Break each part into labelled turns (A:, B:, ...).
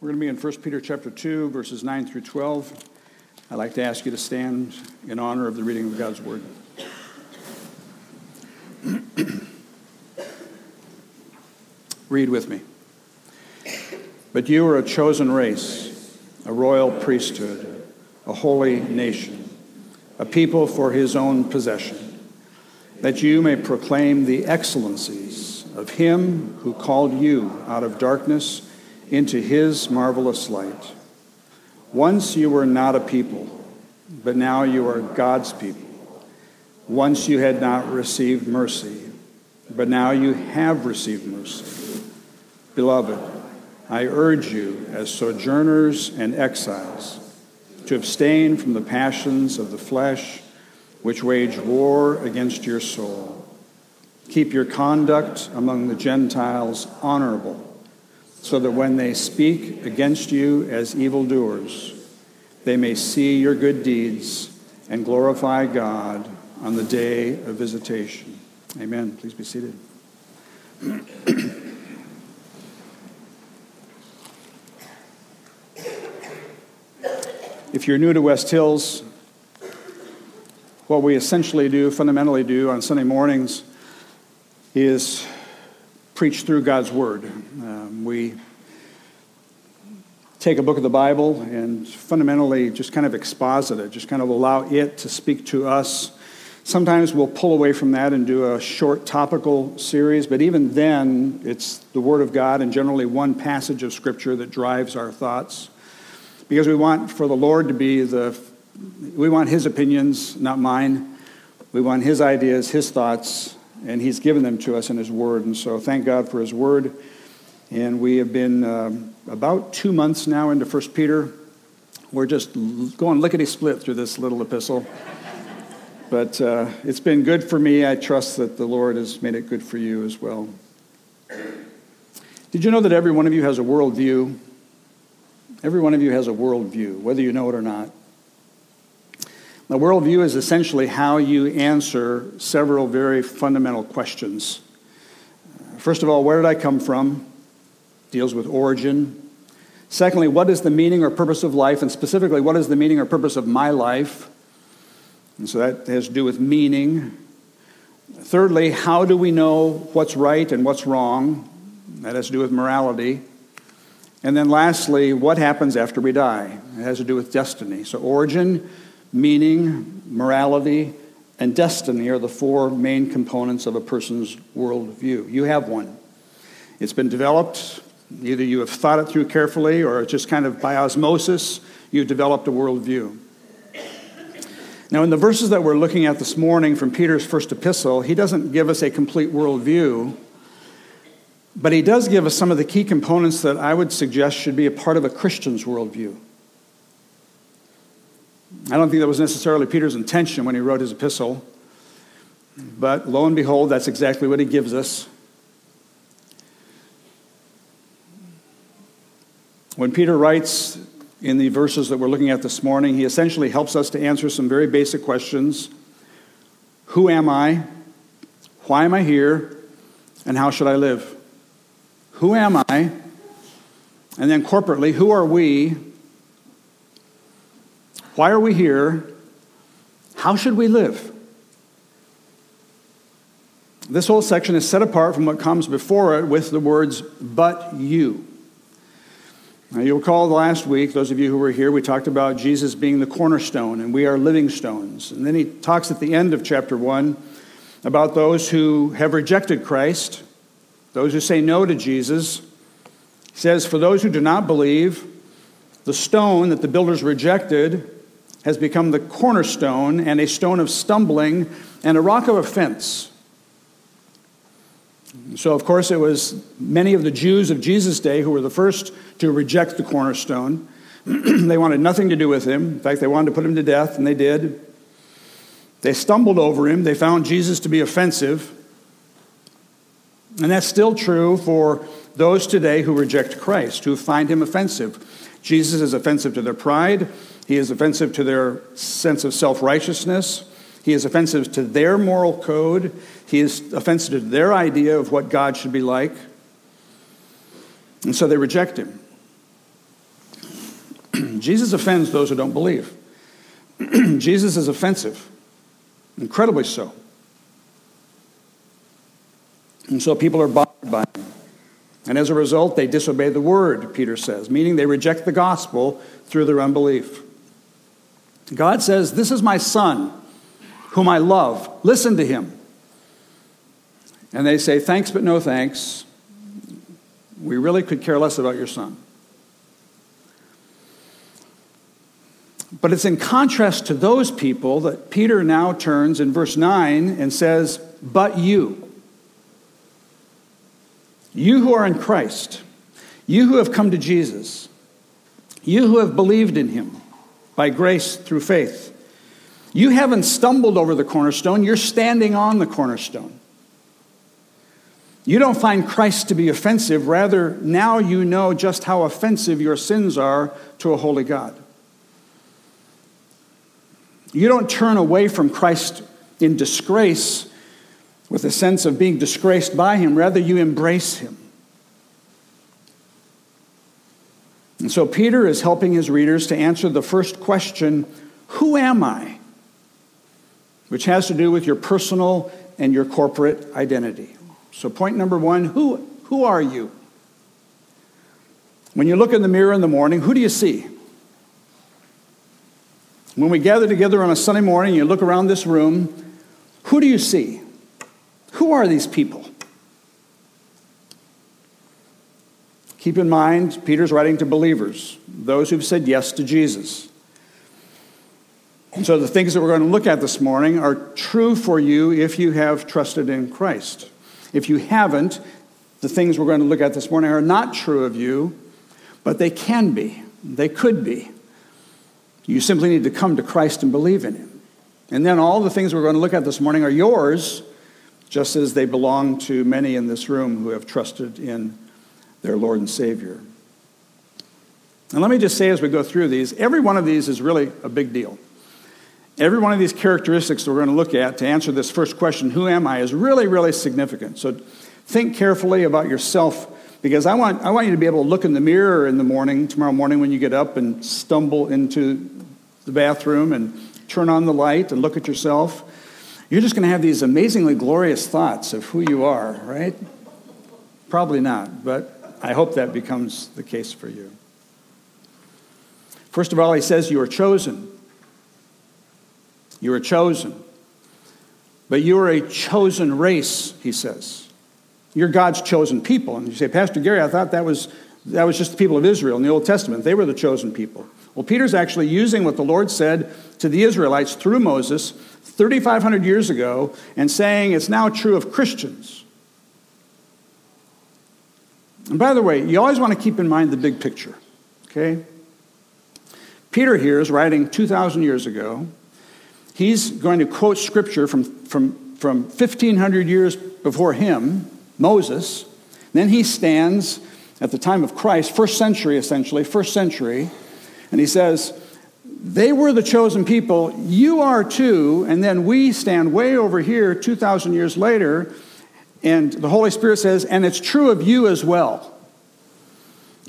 A: We're going to be in 1 Peter chapter 2, verses 9 through 12. I'd like to ask you to stand in honor of the reading of God's word. Read with me. But you are a chosen race, a royal priesthood, a holy nation, a people for his own possession, that you may proclaim the excellencies of him who called you out of darkness into his marvelous light. Once you were not a people, but now you are God's people. Once you had not received mercy, but now you have received mercy. Beloved, I urge you, as sojourners and exiles, to abstain from the passions of the flesh which wage war against your soul. Keep your conduct among the Gentiles honorable so that when they speak against you as evildoers, they may see your good deeds and glorify God on the day of visitation. Amen. Please be seated. if you're new to West Hills, what we essentially do, fundamentally do on Sunday mornings, is preach through God's Word. Um, we take a book of the Bible and fundamentally just kind of exposit it, just kind of allow it to speak to us. Sometimes we'll pull away from that and do a short topical series, but even then, it's the Word of God and generally one passage of Scripture that drives our thoughts. Because we want for the Lord to be the, we want His opinions, not mine. We want His ideas, His thoughts, and He's given them to us in His Word. And so thank God for His Word. And we have been um, about two months now into 1 Peter. We're just going lickety split through this little epistle. but uh, it's been good for me. I trust that the Lord has made it good for you as well. Did you know that every one of you has a worldview? Every one of you has a worldview, whether you know it or not. The worldview is essentially how you answer several very fundamental questions. First of all, where did I come from? Deals with origin. Secondly, what is the meaning or purpose of life? And specifically, what is the meaning or purpose of my life? And so that has to do with meaning. Thirdly, how do we know what's right and what's wrong? That has to do with morality. And then lastly, what happens after we die? It has to do with destiny. So, origin, meaning, morality, and destiny are the four main components of a person's worldview. You have one. It's been developed. Either you have thought it through carefully or just kind of by osmosis, you've developed a worldview. Now, in the verses that we're looking at this morning from Peter's first epistle, he doesn't give us a complete worldview, but he does give us some of the key components that I would suggest should be a part of a Christian's worldview. I don't think that was necessarily Peter's intention when he wrote his epistle, but lo and behold, that's exactly what he gives us. When Peter writes in the verses that we're looking at this morning, he essentially helps us to answer some very basic questions Who am I? Why am I here? And how should I live? Who am I? And then corporately, who are we? Why are we here? How should we live? This whole section is set apart from what comes before it with the words, but you. Now, you'll recall last week, those of you who were here, we talked about Jesus being the cornerstone and we are living stones. And then he talks at the end of chapter 1 about those who have rejected Christ, those who say no to Jesus. He says, For those who do not believe, the stone that the builders rejected has become the cornerstone and a stone of stumbling and a rock of offense. So, of course, it was many of the Jews of Jesus' day who were the first to reject the cornerstone. they wanted nothing to do with him. In fact, they wanted to put him to death, and they did. They stumbled over him. They found Jesus to be offensive. And that's still true for those today who reject Christ, who find him offensive. Jesus is offensive to their pride. He is offensive to their sense of self righteousness. He is offensive to their moral code. He is offensive to their idea of what God should be like. And so they reject him. Jesus offends those who don't believe. Jesus is offensive, incredibly so. And so people are bothered by him. And as a result, they disobey the word, Peter says, meaning they reject the gospel through their unbelief. God says, This is my son, whom I love. Listen to him. And they say, Thanks, but no thanks. We really could care less about your son. But it's in contrast to those people that Peter now turns in verse 9 and says, But you. You who are in Christ, you who have come to Jesus, you who have believed in him by grace through faith, you haven't stumbled over the cornerstone, you're standing on the cornerstone. You don't find Christ to be offensive, rather, now you know just how offensive your sins are to a holy God. You don't turn away from Christ in disgrace with a sense of being disgraced by him. Rather, you embrace him. And so Peter is helping his readers to answer the first question Who am I? which has to do with your personal and your corporate identity. So, point number one who, who are you? When you look in the mirror in the morning, who do you see? When we gather together on a Sunday morning, you look around this room, who do you see? Who are these people? Keep in mind, Peter's writing to believers, those who've said yes to Jesus. And so the things that we're going to look at this morning are true for you if you have trusted in Christ. If you haven't, the things we're going to look at this morning are not true of you, but they can be. They could be. You simply need to come to Christ and believe in Him. And then all the things we're going to look at this morning are yours, just as they belong to many in this room who have trusted in their Lord and Savior. And let me just say as we go through these, every one of these is really a big deal. Every one of these characteristics that we're going to look at to answer this first question, who am I, is really, really significant. So think carefully about yourself because I want, I want you to be able to look in the mirror in the morning, tomorrow morning when you get up and stumble into the bathroom and turn on the light and look at yourself. You're just going to have these amazingly glorious thoughts of who you are, right? Probably not, but I hope that becomes the case for you. First of all, he says you are chosen. You are chosen. But you are a chosen race, he says. You're God's chosen people. And you say, Pastor Gary, I thought that was, that was just the people of Israel in the Old Testament. They were the chosen people. Well, Peter's actually using what the Lord said to the Israelites through Moses 3,500 years ago and saying it's now true of Christians. And by the way, you always want to keep in mind the big picture, okay? Peter here is writing 2,000 years ago. He's going to quote scripture from, from, from 1,500 years before him, Moses. Then he stands at the time of Christ, first century essentially, first century, and he says, They were the chosen people, you are too, and then we stand way over here 2,000 years later, and the Holy Spirit says, And it's true of you as well.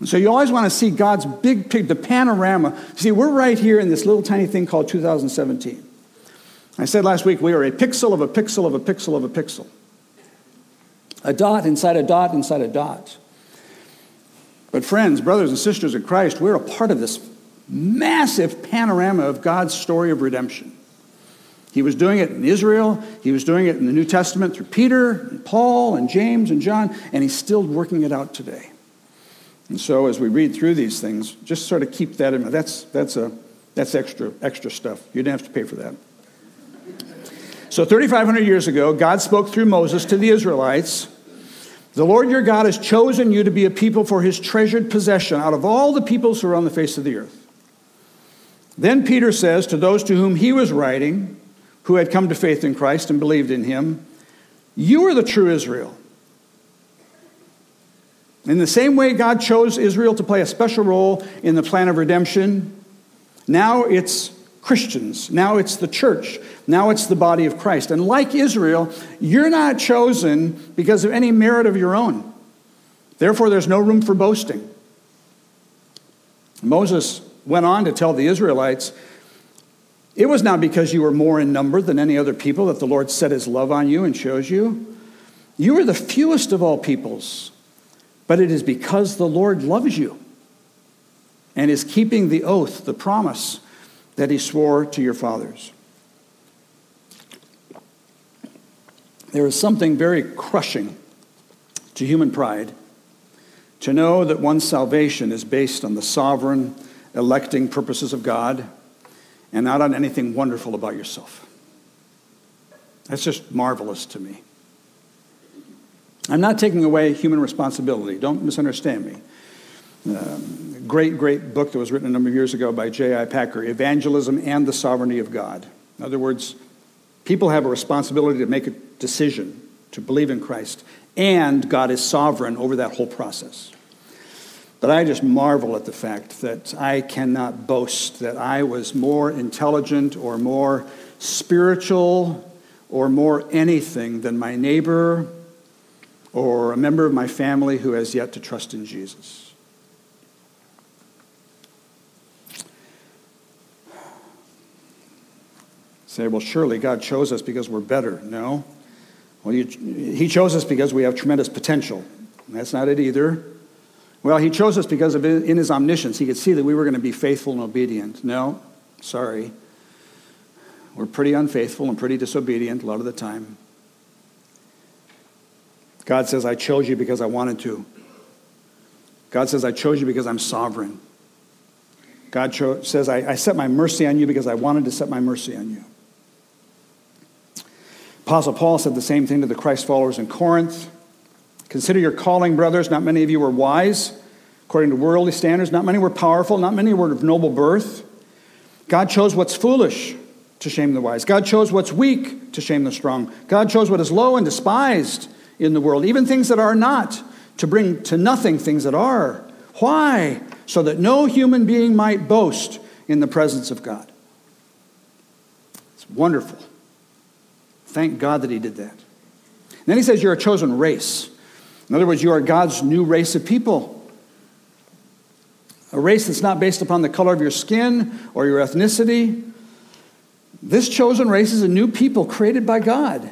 A: So you always want to see God's big picture, the panorama. See, we're right here in this little tiny thing called 2017. I said last week we are a pixel of a pixel of a pixel of a pixel. A dot inside a dot inside a dot. But, friends, brothers and sisters in Christ, we're a part of this massive panorama of God's story of redemption. He was doing it in Israel, he was doing it in the New Testament through Peter, and Paul, and James, and John, and he's still working it out today. And so, as we read through these things, just sort of keep that in mind. That's, that's, a, that's extra, extra stuff. You didn't have to pay for that. So, 3,500 years ago, God spoke through Moses to the Israelites The Lord your God has chosen you to be a people for his treasured possession out of all the peoples who are on the face of the earth. Then Peter says to those to whom he was writing, who had come to faith in Christ and believed in him, You are the true Israel. In the same way God chose Israel to play a special role in the plan of redemption, now it's Christians. Now it's the church. Now it's the body of Christ. And like Israel, you're not chosen because of any merit of your own. Therefore, there's no room for boasting. Moses went on to tell the Israelites, It was not because you were more in number than any other people that the Lord set his love on you and chose you. You are the fewest of all peoples, but it is because the Lord loves you and is keeping the oath, the promise that he swore to your fathers. There is something very crushing to human pride to know that one's salvation is based on the sovereign, electing purposes of God and not on anything wonderful about yourself. That's just marvelous to me. I'm not taking away human responsibility. Don't misunderstand me. Um, great, great book that was written a number of years ago by J.I. Packer Evangelism and the Sovereignty of God. In other words, people have a responsibility to make a decision to believe in Christ, and God is sovereign over that whole process. But I just marvel at the fact that I cannot boast that I was more intelligent or more spiritual or more anything than my neighbor or a member of my family who has yet to trust in Jesus. Say, well, surely God chose us because we're better. No. Well, you, He chose us because we have tremendous potential. That's not it either. Well, He chose us because of in His omniscience, He could see that we were going to be faithful and obedient. No, sorry. We're pretty unfaithful and pretty disobedient a lot of the time. God says, I chose you because I wanted to. God says, I chose you because I'm sovereign. God cho- says, I, I set my mercy on you because I wanted to set my mercy on you. Apostle Paul said the same thing to the Christ followers in Corinth. Consider your calling, brothers. Not many of you were wise according to worldly standards. Not many were powerful. Not many were of noble birth. God chose what's foolish to shame the wise. God chose what's weak to shame the strong. God chose what is low and despised in the world, even things that are not, to bring to nothing things that are. Why? So that no human being might boast in the presence of God. It's wonderful. Thank God that He did that. And then He says, You're a chosen race. In other words, you are God's new race of people. A race that's not based upon the color of your skin or your ethnicity. This chosen race is a new people created by God.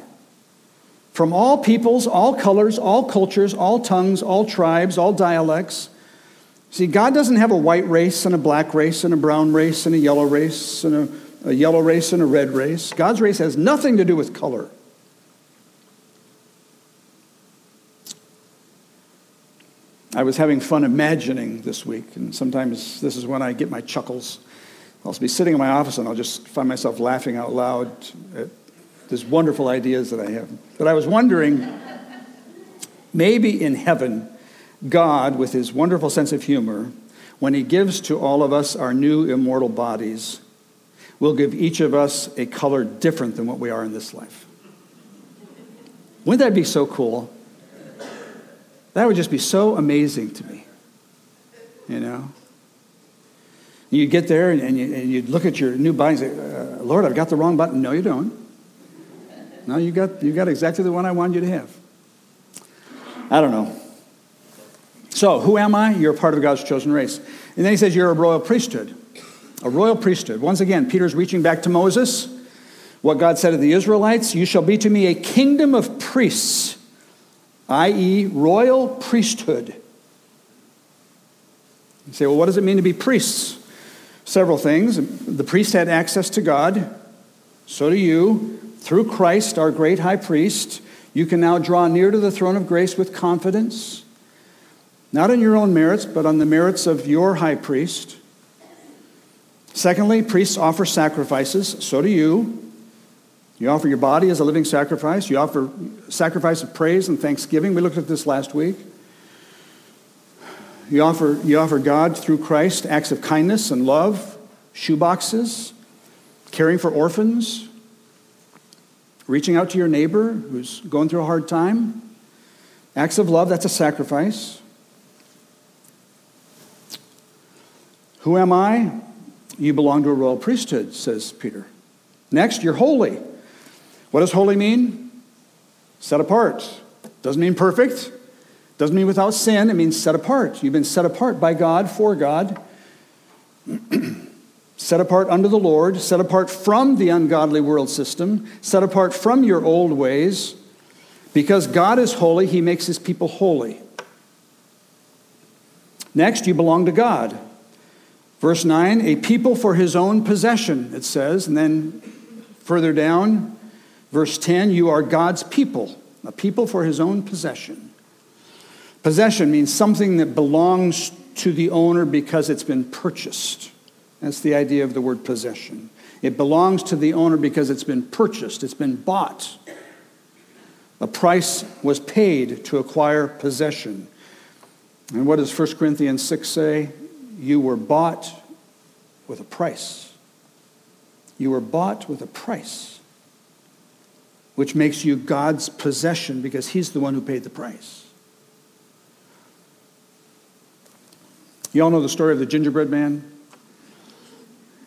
A: From all peoples, all colors, all cultures, all tongues, all tribes, all dialects. See, God doesn't have a white race and a black race and a brown race and a yellow race and a a yellow race and a red race. God's race has nothing to do with color. I was having fun imagining this week, and sometimes this is when I get my chuckles. I'll be sitting in my office and I'll just find myself laughing out loud at these wonderful ideas that I have. But I was wondering maybe in heaven, God, with his wonderful sense of humor, when he gives to all of us our new immortal bodies, will give each of us a color different than what we are in this life. Wouldn't that be so cool? That would just be so amazing to me. You know? You'd get there and you, you look at your new body and say, uh, Lord, I've got the wrong button. No, you don't. No, you got, you got exactly the one I wanted you to have. I don't know. So, who am I? You're a part of God's chosen race. And then he says, You're a royal priesthood a royal priesthood. Once again, Peter's reaching back to Moses. What God said to the Israelites You shall be to me a kingdom of priests, i.e., royal priesthood. You say, well, what does it mean to be priests? Several things. The priest had access to God, so do you. Through Christ, our great high priest, you can now draw near to the throne of grace with confidence, not on your own merits, but on the merits of your high priest. Secondly, priests offer sacrifices. So do you. You offer your body as a living sacrifice. You offer sacrifice of praise and thanksgiving. We looked at this last week. You offer, you offer God through Christ acts of kindness and love, shoeboxes, caring for orphans, reaching out to your neighbor who's going through a hard time. Acts of love, that's a sacrifice. Who am I? You belong to a royal priesthood, says Peter. Next, you're holy. What does holy mean? Set apart. Doesn't mean perfect. Doesn't mean without sin. It means set apart. You've been set apart by God, for God. set apart unto the Lord, set apart from the ungodly world system, set apart from your old ways. Because God is holy, he makes his people holy. Next, you belong to God. Verse 9, a people for his own possession, it says. And then further down, verse 10, you are God's people, a people for his own possession. Possession means something that belongs to the owner because it's been purchased. That's the idea of the word possession. It belongs to the owner because it's been purchased, it's been bought. A price was paid to acquire possession. And what does 1 Corinthians 6 say? You were bought with a price. You were bought with a price, which makes you God's possession because He's the one who paid the price. You all know the story of the gingerbread man?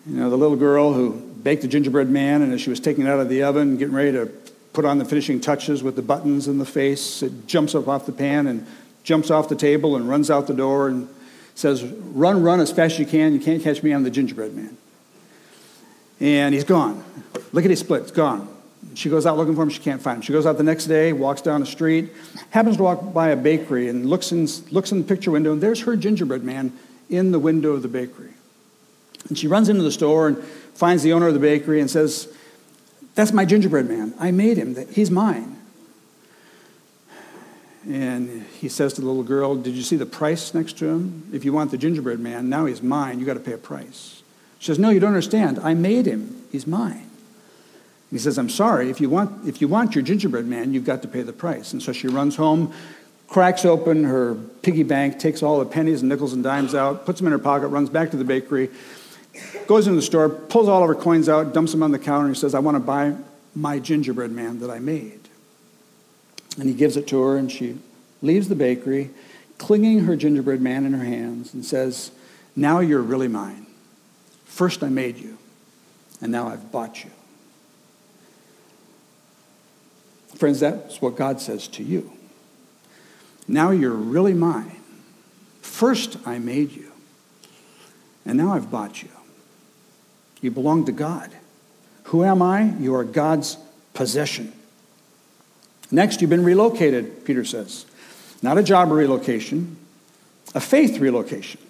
A: You know, the little girl who baked the gingerbread man, and as she was taking it out of the oven, getting ready to put on the finishing touches with the buttons and the face, it jumps up off the pan and jumps off the table and runs out the door and says, Run, run as fast as you can. You can't catch me. I'm the gingerbread man. And he's gone. Look at his split. It's gone. She goes out looking for him. She can't find him. She goes out the next day, walks down the street, happens to walk by a bakery, and looks in, looks in the picture window, and there's her gingerbread man in the window of the bakery. And she runs into the store and finds the owner of the bakery and says, That's my gingerbread man. I made him. He's mine. And he says to the little girl, Did you see the price next to him? If you want the gingerbread man, now he's mine. You got to pay a price. She says, No, you don't understand. I made him. He's mine. He says, I'm sorry, if you, want, if you want your gingerbread man, you've got to pay the price. And so she runs home, cracks open her piggy bank, takes all the pennies and nickels and dimes out, puts them in her pocket, runs back to the bakery, goes into the store, pulls all of her coins out, dumps them on the counter, and says, I want to buy my gingerbread man that I made. And he gives it to her, and she leaves the bakery, clinging her gingerbread man in her hands, and says, Now you're really mine. First I made you, and now I've bought you. Friends, that's what God says to you. Now you're really mine. First, I made you, and now I've bought you. You belong to God. Who am I? You are God's possession. Next, you've been relocated, Peter says. Not a job relocation, a faith relocation.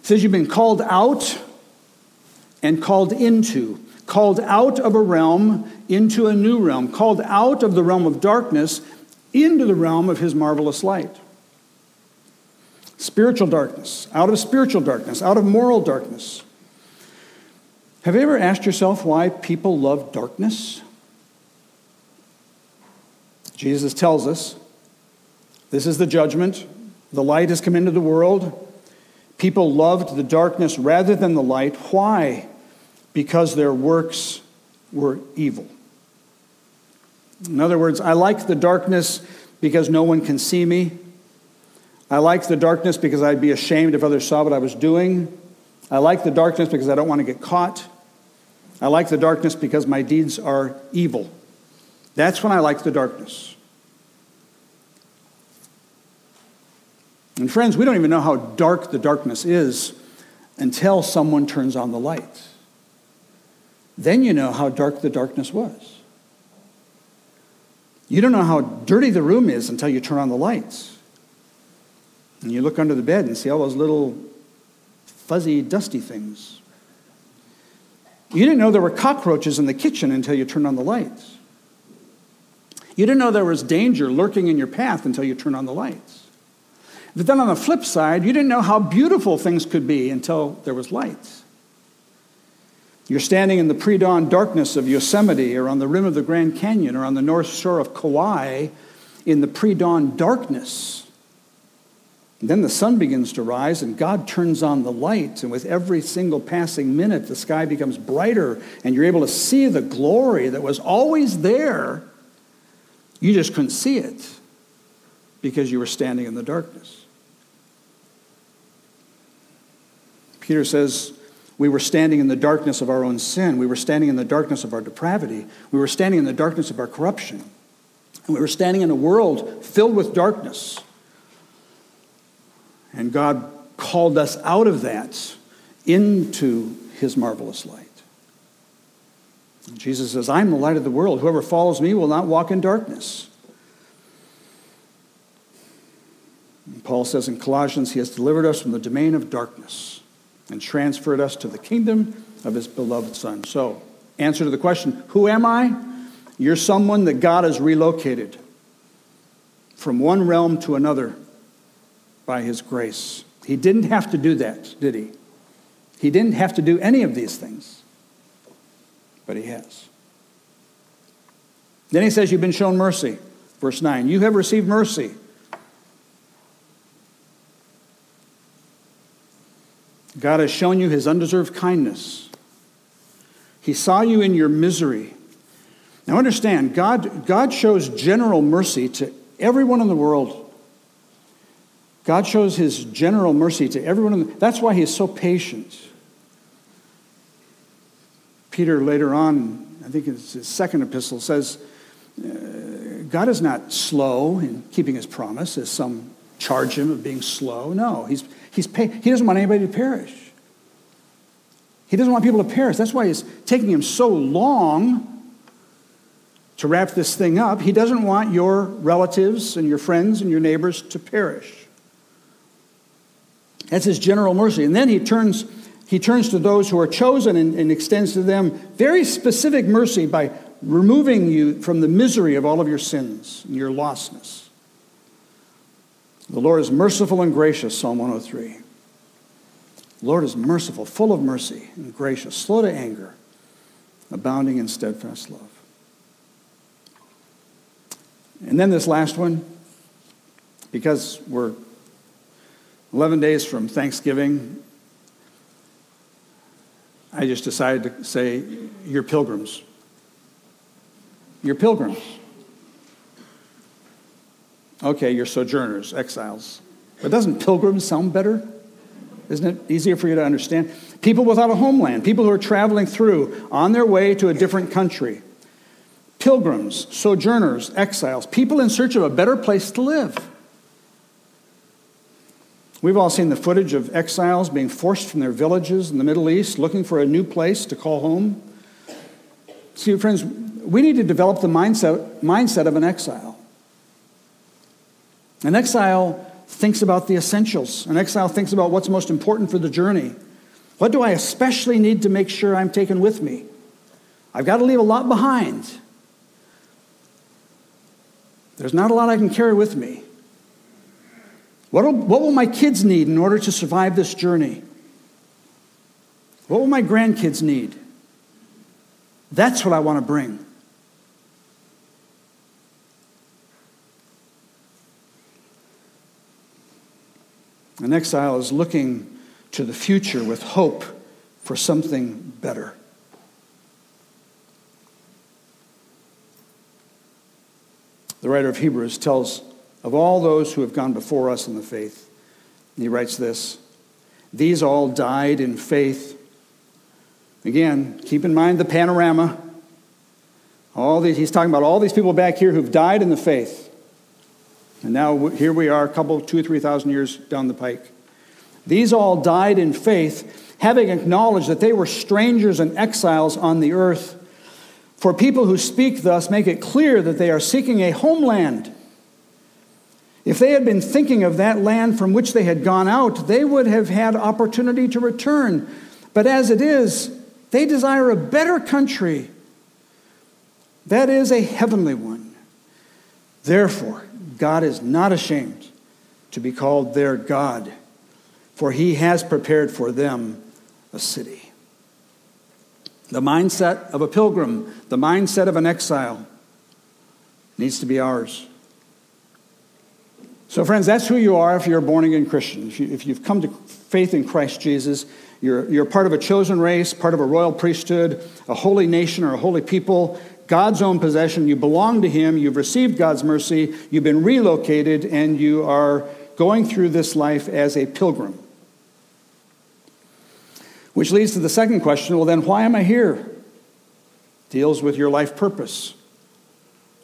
A: It says you've been called out and called into called out of a realm into a new realm, called out of the realm of darkness into the realm of his marvelous light. Spiritual darkness, out of spiritual darkness, out of moral darkness. Have you ever asked yourself why people love darkness? Jesus tells us this is the judgment. The light has come into the world. People loved the darkness rather than the light. Why? Because their works were evil. In other words, I like the darkness because no one can see me. I like the darkness because I'd be ashamed if others saw what I was doing. I like the darkness because I don't want to get caught. I like the darkness because my deeds are evil. That's when I like the darkness. And friends, we don't even know how dark the darkness is until someone turns on the light. Then you know how dark the darkness was. You don't know how dirty the room is until you turn on the lights. And you look under the bed and see all those little fuzzy, dusty things. You didn't know there were cockroaches in the kitchen until you turned on the lights. You didn't know there was danger lurking in your path until you turned on the lights. But then on the flip side, you didn't know how beautiful things could be until there was lights. You're standing in the pre dawn darkness of Yosemite or on the rim of the Grand Canyon or on the north shore of Kauai in the pre dawn darkness. And then the sun begins to rise and God turns on the light. And with every single passing minute, the sky becomes brighter and you're able to see the glory that was always there. You just couldn't see it because you were standing in the darkness. Peter says, we were standing in the darkness of our own sin. We were standing in the darkness of our depravity. We were standing in the darkness of our corruption. And we were standing in a world filled with darkness. And God called us out of that into his marvelous light. Jesus says, I'm the light of the world. Whoever follows me will not walk in darkness. And Paul says in Colossians, He has delivered us from the domain of darkness and transferred us to the kingdom of His beloved Son. So, answer to the question, Who am I? You're someone that God has relocated from one realm to another by His grace. He didn't have to do that, did He? He didn't have to do any of these things, but He has. Then He says, You've been shown mercy. Verse 9, you have received mercy. God has shown you his undeserved kindness. He saw you in your misery. Now understand, God, God shows general mercy to everyone in the world. God shows his general mercy to everyone. In the, that's why he is so patient. Peter later on, I think it's his second epistle, says, uh, God is not slow in keeping his promise, as some charge him of being slow. No, he's, he's pay, he doesn't want anybody to perish. He doesn't want people to perish. That's why it's taking him so long to wrap this thing up. He doesn't want your relatives and your friends and your neighbors to perish. That's his general mercy. And then he turns, he turns to those who are chosen and, and extends to them very specific mercy by removing you from the misery of all of your sins and your lostness. The Lord is merciful and gracious, Psalm 103. The Lord is merciful, full of mercy and gracious, slow to anger, abounding in steadfast love. And then this last one, because we're 11 days from Thanksgiving, I just decided to say, You're pilgrims. You're pilgrims. Okay, you're sojourners, exiles. But doesn't pilgrims sound better? Isn't it easier for you to understand? People without a homeland, people who are traveling through on their way to a different country. Pilgrims, sojourners, exiles, people in search of a better place to live. We've all seen the footage of exiles being forced from their villages in the Middle East, looking for a new place to call home. See, friends, we need to develop the mindset, mindset of an exile. An exile thinks about the essentials. An exile thinks about what's most important for the journey. What do I especially need to make sure I'm taken with me? I've got to leave a lot behind. There's not a lot I can carry with me. What will, what will my kids need in order to survive this journey? What will my grandkids need? That's what I want to bring. An exile is looking to the future with hope for something better. The writer of Hebrews tells of all those who have gone before us in the faith. He writes this These all died in faith. Again, keep in mind the panorama. All these, he's talking about all these people back here who've died in the faith. And now here we are, a couple, two or three thousand years down the pike. These all died in faith, having acknowledged that they were strangers and exiles on the earth. For people who speak thus make it clear that they are seeking a homeland. If they had been thinking of that land from which they had gone out, they would have had opportunity to return. But as it is, they desire a better country. That is a heavenly one. Therefore, God is not ashamed to be called their God, for he has prepared for them a city. The mindset of a pilgrim, the mindset of an exile, needs to be ours. So, friends, that's who you are if you're a born again Christian. If, you, have come to faith in Christ Jesus, you're, you're part of a chosen race, part of a royal priesthood, a holy nation, or a holy people. God's own possession. You belong to Him. You've received God's mercy. You've been relocated, and you are going through this life as a pilgrim. Which leads to the second question well, then, why am I here? Deals with your life purpose.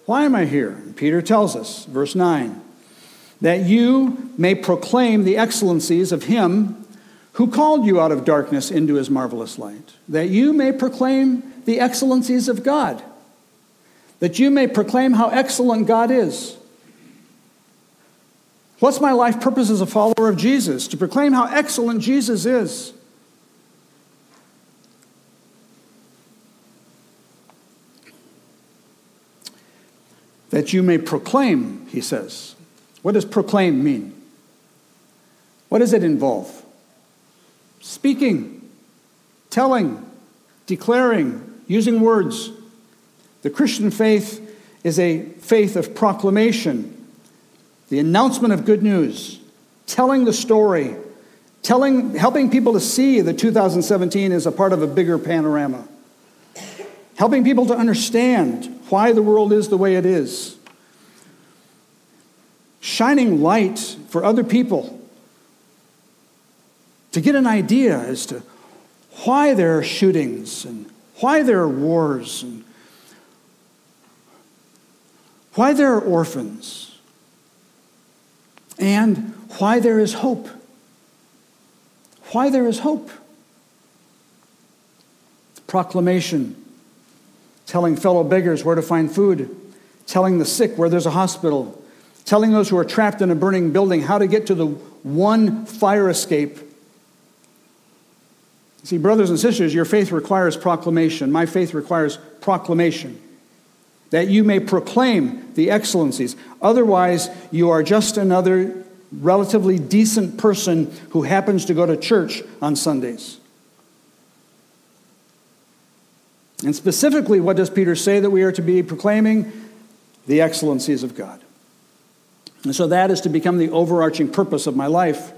A: Why am I here? Peter tells us, verse 9, that you may proclaim the excellencies of Him who called you out of darkness into his marvelous light, that you may proclaim the excellencies of God, that you may proclaim how excellent God is. What's my life purpose as a follower of Jesus? To proclaim how excellent Jesus is. That you may proclaim, he says. What does proclaim mean? What does it involve? Speaking, telling, declaring, using words. The Christian faith is a faith of proclamation, the announcement of good news, telling the story, telling, helping people to see that 2017 is a part of a bigger panorama, helping people to understand why the world is the way it is, shining light for other people to get an idea as to why there are shootings and why there are wars and why there are orphans and why there is hope. Why there is hope. Proclamation, telling fellow beggars where to find food, telling the sick where there's a hospital, telling those who are trapped in a burning building how to get to the one fire escape See, brothers and sisters, your faith requires proclamation. My faith requires proclamation. That you may proclaim the excellencies. Otherwise, you are just another relatively decent person who happens to go to church on Sundays. And specifically, what does Peter say that we are to be proclaiming? The excellencies of God. And so that is to become the overarching purpose of my life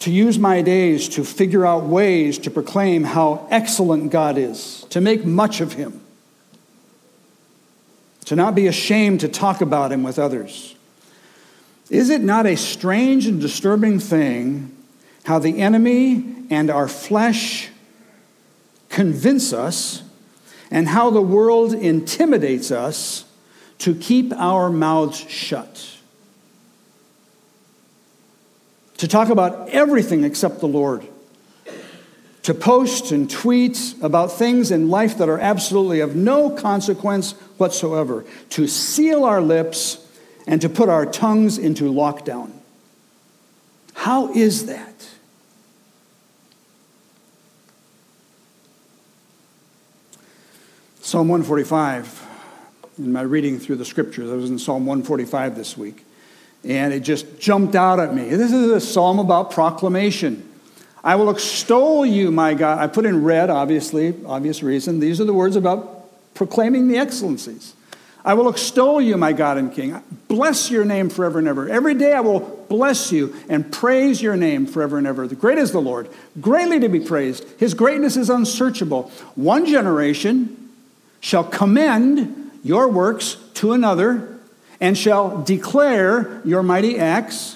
A: to use my days to figure out ways to proclaim how excellent God is, to make much of Him, to not be ashamed to talk about Him with others. Is it not a strange and disturbing thing how the enemy and our flesh convince us, and how the world intimidates us to keep our mouths shut? to talk about everything except the Lord, to post and tweet about things in life that are absolutely of no consequence whatsoever, to seal our lips and to put our tongues into lockdown. How is that? Psalm 145, in my reading through the scriptures, I was in Psalm 145 this week and it just jumped out at me. This is a psalm about proclamation. I will extol you, my God. I put in red, obviously, obvious reason. These are the words about proclaiming the excellencies. I will extol you, my God and King. Bless your name forever and ever. Every day I will bless you and praise your name forever and ever. The great is the Lord, greatly to be praised. His greatness is unsearchable. One generation shall commend your works to another and shall declare your mighty acts.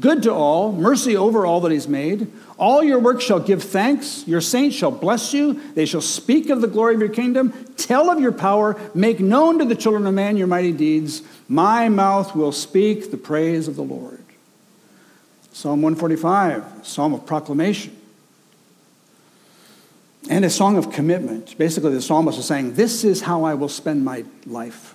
A: good to all, mercy over all that he's made. All your works shall give thanks. Your saints shall bless you. They shall speak of the glory of your kingdom, tell of your power, make known to the children of man your mighty deeds. My mouth will speak the praise of the Lord. Psalm 145, psalm of proclamation. And a song of commitment. Basically, the psalmist is saying, This is how I will spend my life.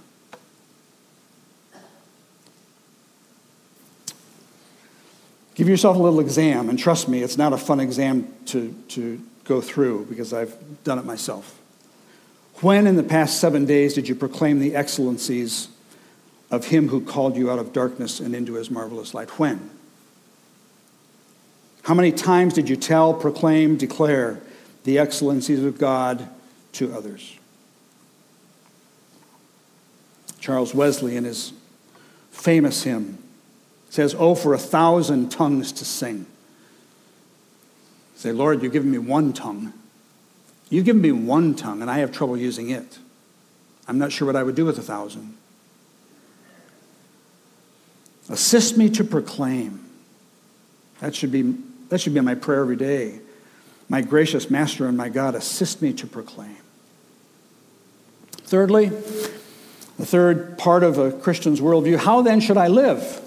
A: Give yourself a little exam, and trust me, it's not a fun exam to, to go through because I've done it myself. When in the past seven days did you proclaim the excellencies of him who called you out of darkness and into his marvelous light? When? How many times did you tell, proclaim, declare the excellencies of God to others? Charles Wesley, in his famous hymn, says, Oh, for a thousand tongues to sing. Say, Lord, you've given me one tongue. You've given me one tongue, and I have trouble using it. I'm not sure what I would do with a thousand. Assist me to proclaim. That should be, that should be my prayer every day. My gracious Master and my God, assist me to proclaim. Thirdly, the third part of a Christian's worldview how then should I live?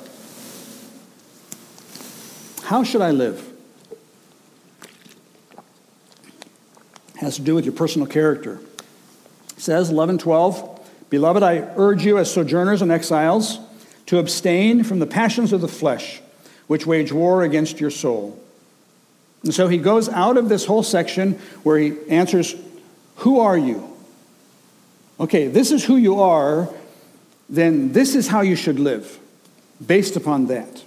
A: How should I live? has to do with your personal character. It says, 11, 12, Beloved, I urge you as sojourners and exiles to abstain from the passions of the flesh, which wage war against your soul. And so he goes out of this whole section where he answers, Who are you? Okay, this is who you are, then this is how you should live, based upon that.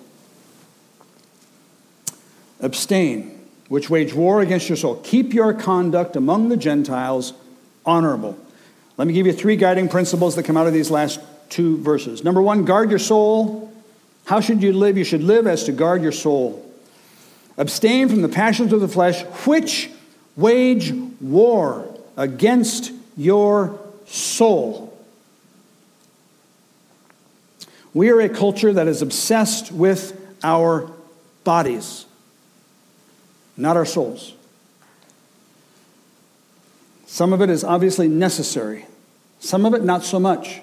A: Abstain which wage war against your soul. Keep your conduct among the Gentiles honorable. Let me give you three guiding principles that come out of these last two verses. Number one, guard your soul. How should you live? You should live as to guard your soul. Abstain from the passions of the flesh, which wage war against your soul. We are a culture that is obsessed with our bodies not our souls. Some of it is obviously necessary, some of it not so much.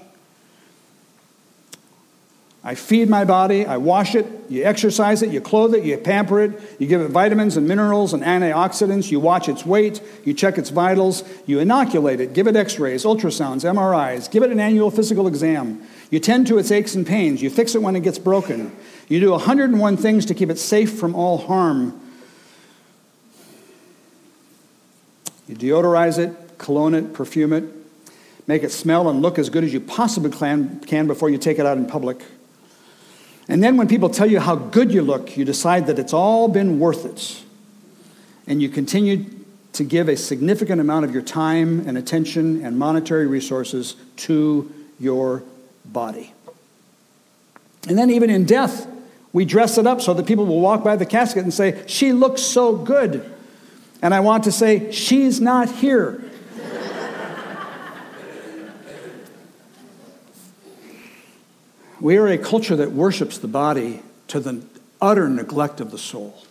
A: I feed my body, I wash it, you exercise it, you clothe it, you pamper it, you give it vitamins and minerals and antioxidants, you watch its weight, you check its vitals, you inoculate it, give it x rays, ultrasounds, MRIs, give it an annual physical exam, you tend to its aches and pains, you fix it when it gets broken, you do 101 things to keep it safe from all harm. You deodorize it, cologne it, perfume it, make it smell and look as good as you possibly can before you take it out in public. And then when people tell you how good you look, you decide that it's all been worth it. And you continue to give a significant amount of your time and attention and monetary resources to your body. And then, even in death, we dress it up so that people will walk by the casket and say, She looks so good. And I want to say, she's not here. we are a culture that worships the body to the utter neglect of the soul.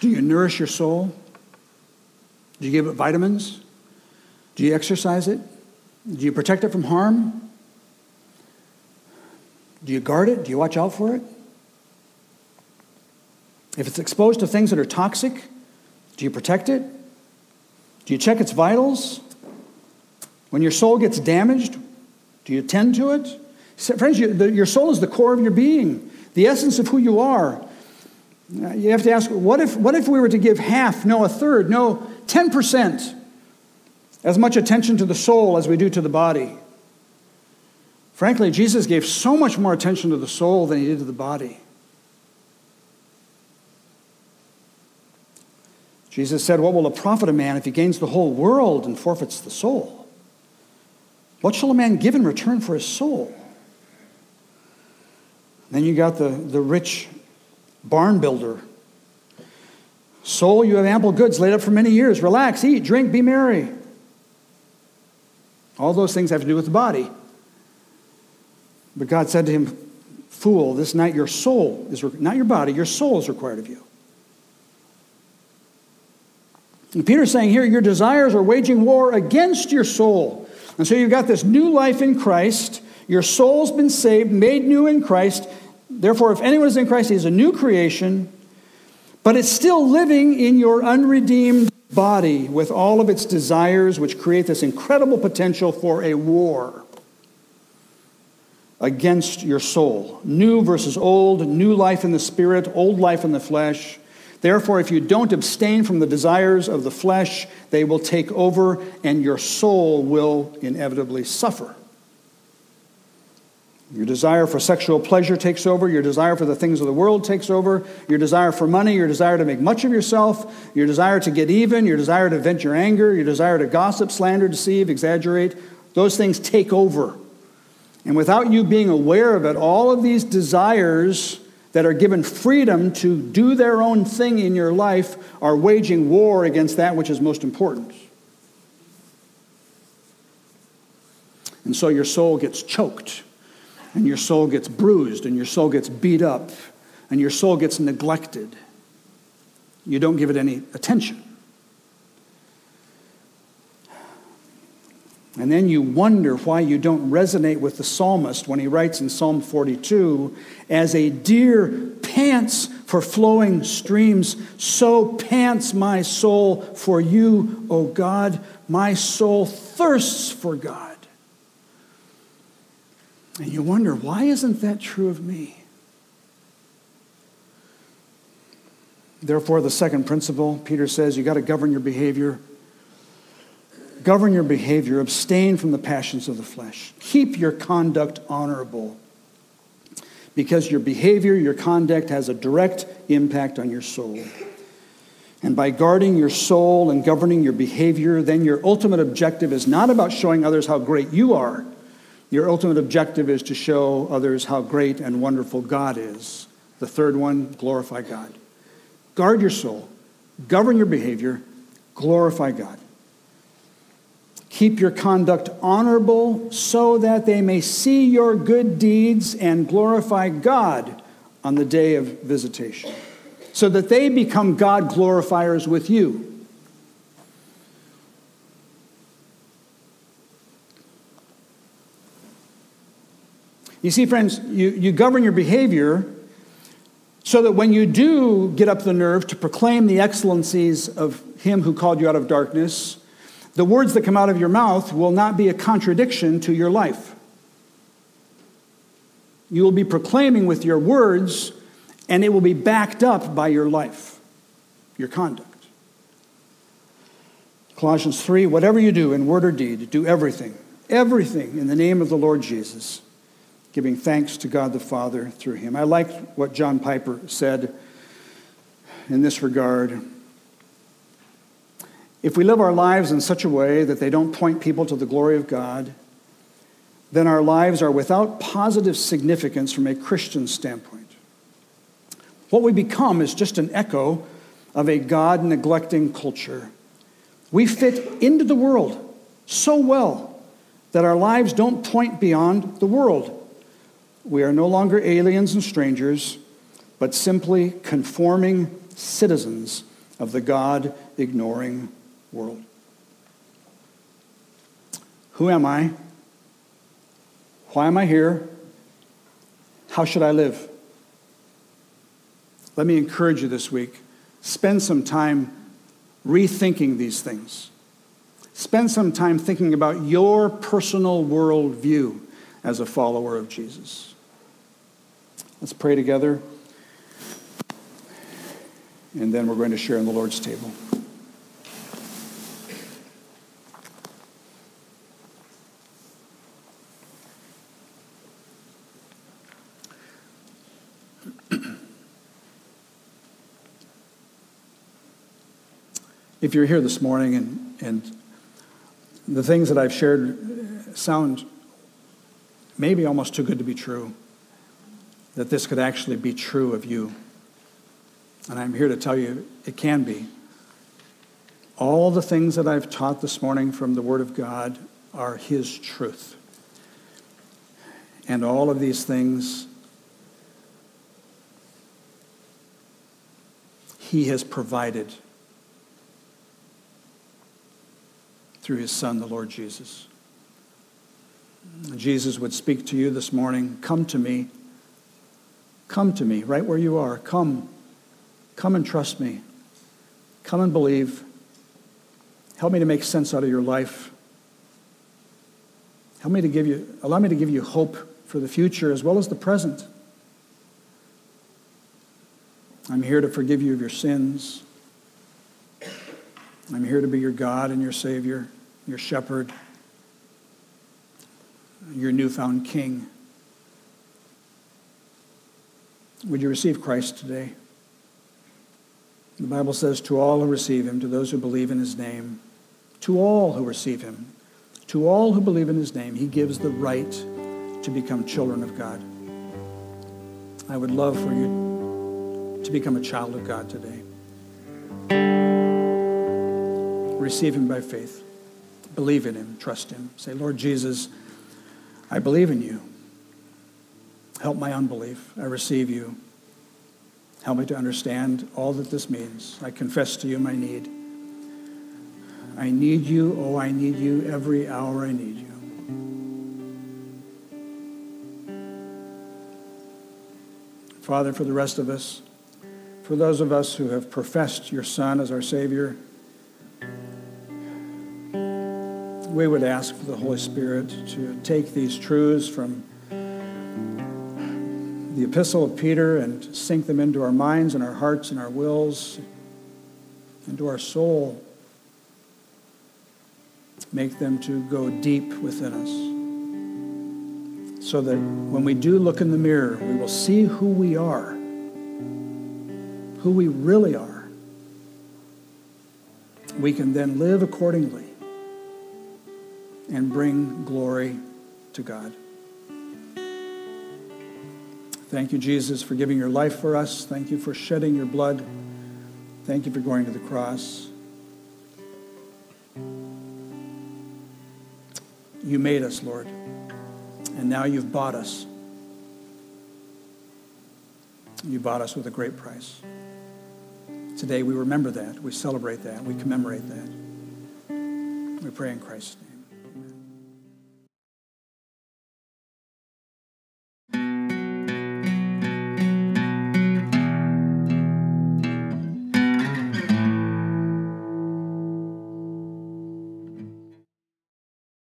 A: Do you nourish your soul? Do you give it vitamins? Do you exercise it? Do you protect it from harm? Do you guard it? Do you watch out for it? If it's exposed to things that are toxic, do you protect it? Do you check its vitals? When your soul gets damaged, do you tend to it? Friends, you, the, your soul is the core of your being, the essence of who you are. Uh, you have to ask what if, what if we were to give half, no, a third, no, 10%? As much attention to the soul as we do to the body. Frankly, Jesus gave so much more attention to the soul than he did to the body. Jesus said, What will it profit a man if he gains the whole world and forfeits the soul? What shall a man give in return for his soul? Then you got the, the rich barn builder. Soul, you have ample goods laid up for many years. Relax, eat, drink, be merry. All those things have to do with the body. But God said to him, Fool, this night your soul is, not your body, your soul is required of you. And Peter's saying here, your desires are waging war against your soul. And so you've got this new life in Christ. Your soul's been saved, made new in Christ. Therefore, if anyone is in Christ, he is a new creation. But it's still living in your unredeemed body with all of its desires, which create this incredible potential for a war against your soul. New versus old, new life in the spirit, old life in the flesh. Therefore, if you don't abstain from the desires of the flesh, they will take over and your soul will inevitably suffer. Your desire for sexual pleasure takes over. Your desire for the things of the world takes over. Your desire for money, your desire to make much of yourself, your desire to get even, your desire to vent your anger, your desire to gossip, slander, deceive, exaggerate, those things take over. And without you being aware of it, all of these desires that are given freedom to do their own thing in your life are waging war against that which is most important. And so your soul gets choked, and your soul gets bruised, and your soul gets beat up, and your soul gets neglected. You don't give it any attention. And then you wonder why you don't resonate with the psalmist when he writes in Psalm 42 As a deer pants for flowing streams, so pants my soul for you, O God. My soul thirsts for God. And you wonder, why isn't that true of me? Therefore, the second principle, Peter says, you got to govern your behavior Govern your behavior, abstain from the passions of the flesh. Keep your conduct honorable because your behavior, your conduct has a direct impact on your soul. And by guarding your soul and governing your behavior, then your ultimate objective is not about showing others how great you are. Your ultimate objective is to show others how great and wonderful God is. The third one, glorify God. Guard your soul, govern your behavior, glorify God. Keep your conduct honorable so that they may see your good deeds and glorify God on the day of visitation, so that they become God glorifiers with you. You see, friends, you, you govern your behavior so that when you do get up the nerve to proclaim the excellencies of Him who called you out of darkness, the words that come out of your mouth will not be a contradiction to your life. You will be proclaiming with your words, and it will be backed up by your life, your conduct. Colossians 3 whatever you do in word or deed, do everything, everything in the name of the Lord Jesus, giving thanks to God the Father through him. I like what John Piper said in this regard. If we live our lives in such a way that they don't point people to the glory of God, then our lives are without positive significance from a Christian standpoint. What we become is just an echo of a God neglecting culture. We fit into the world so well that our lives don't point beyond the world. We are no longer aliens and strangers, but simply conforming citizens of the God ignoring world. Who am I? Why am I here? How should I live? Let me encourage you this week. Spend some time rethinking these things. Spend some time thinking about your personal worldview as a follower of Jesus. Let's pray together, and then we're going to share in the Lord's table. if you're here this morning and, and the things that I've shared sound maybe almost too good to be true, that this could actually be true of you. And I'm here to tell you it can be. All the things that I've taught this morning from the Word of God are His truth. And all of these things He has provided through his Son, the Lord Jesus. Jesus would speak to you this morning Come to me. Come to me, right where you are. Come. Come and trust me. Come and believe. Help me to make sense out of your life. Help me to give you, allow me to give you hope for the future as well as the present. I'm here to forgive you of your sins. I'm here to be your God and your Savior your shepherd, your newfound king. Would you receive Christ today? The Bible says, to all who receive him, to those who believe in his name, to all who receive him, to all who believe in his name, he gives the right to become children of God. I would love for you to become a child of God today. Receive Him by faith. Believe in Him. Trust Him. Say, Lord Jesus, I believe in you. Help my unbelief. I receive you. Help me to understand all that this means. I confess to you my need. I need you. Oh, I need you every hour I need you. Father, for the rest of us, for those of us who have professed your Son as our Savior, we would ask for the Holy Spirit to take these truths from the epistle of Peter and sink them into our minds and our hearts and our wills, into our soul. Make them to go deep within us so that when we do look in the mirror, we will see who we are, who we really are. We can then live accordingly and bring glory to God. Thank you, Jesus, for giving your life for us. Thank you for shedding your blood. Thank you for going to the cross. You made us, Lord and now you've bought us. You bought us with a great price. Today we remember that, we celebrate that, we commemorate that. We pray in Christ's name.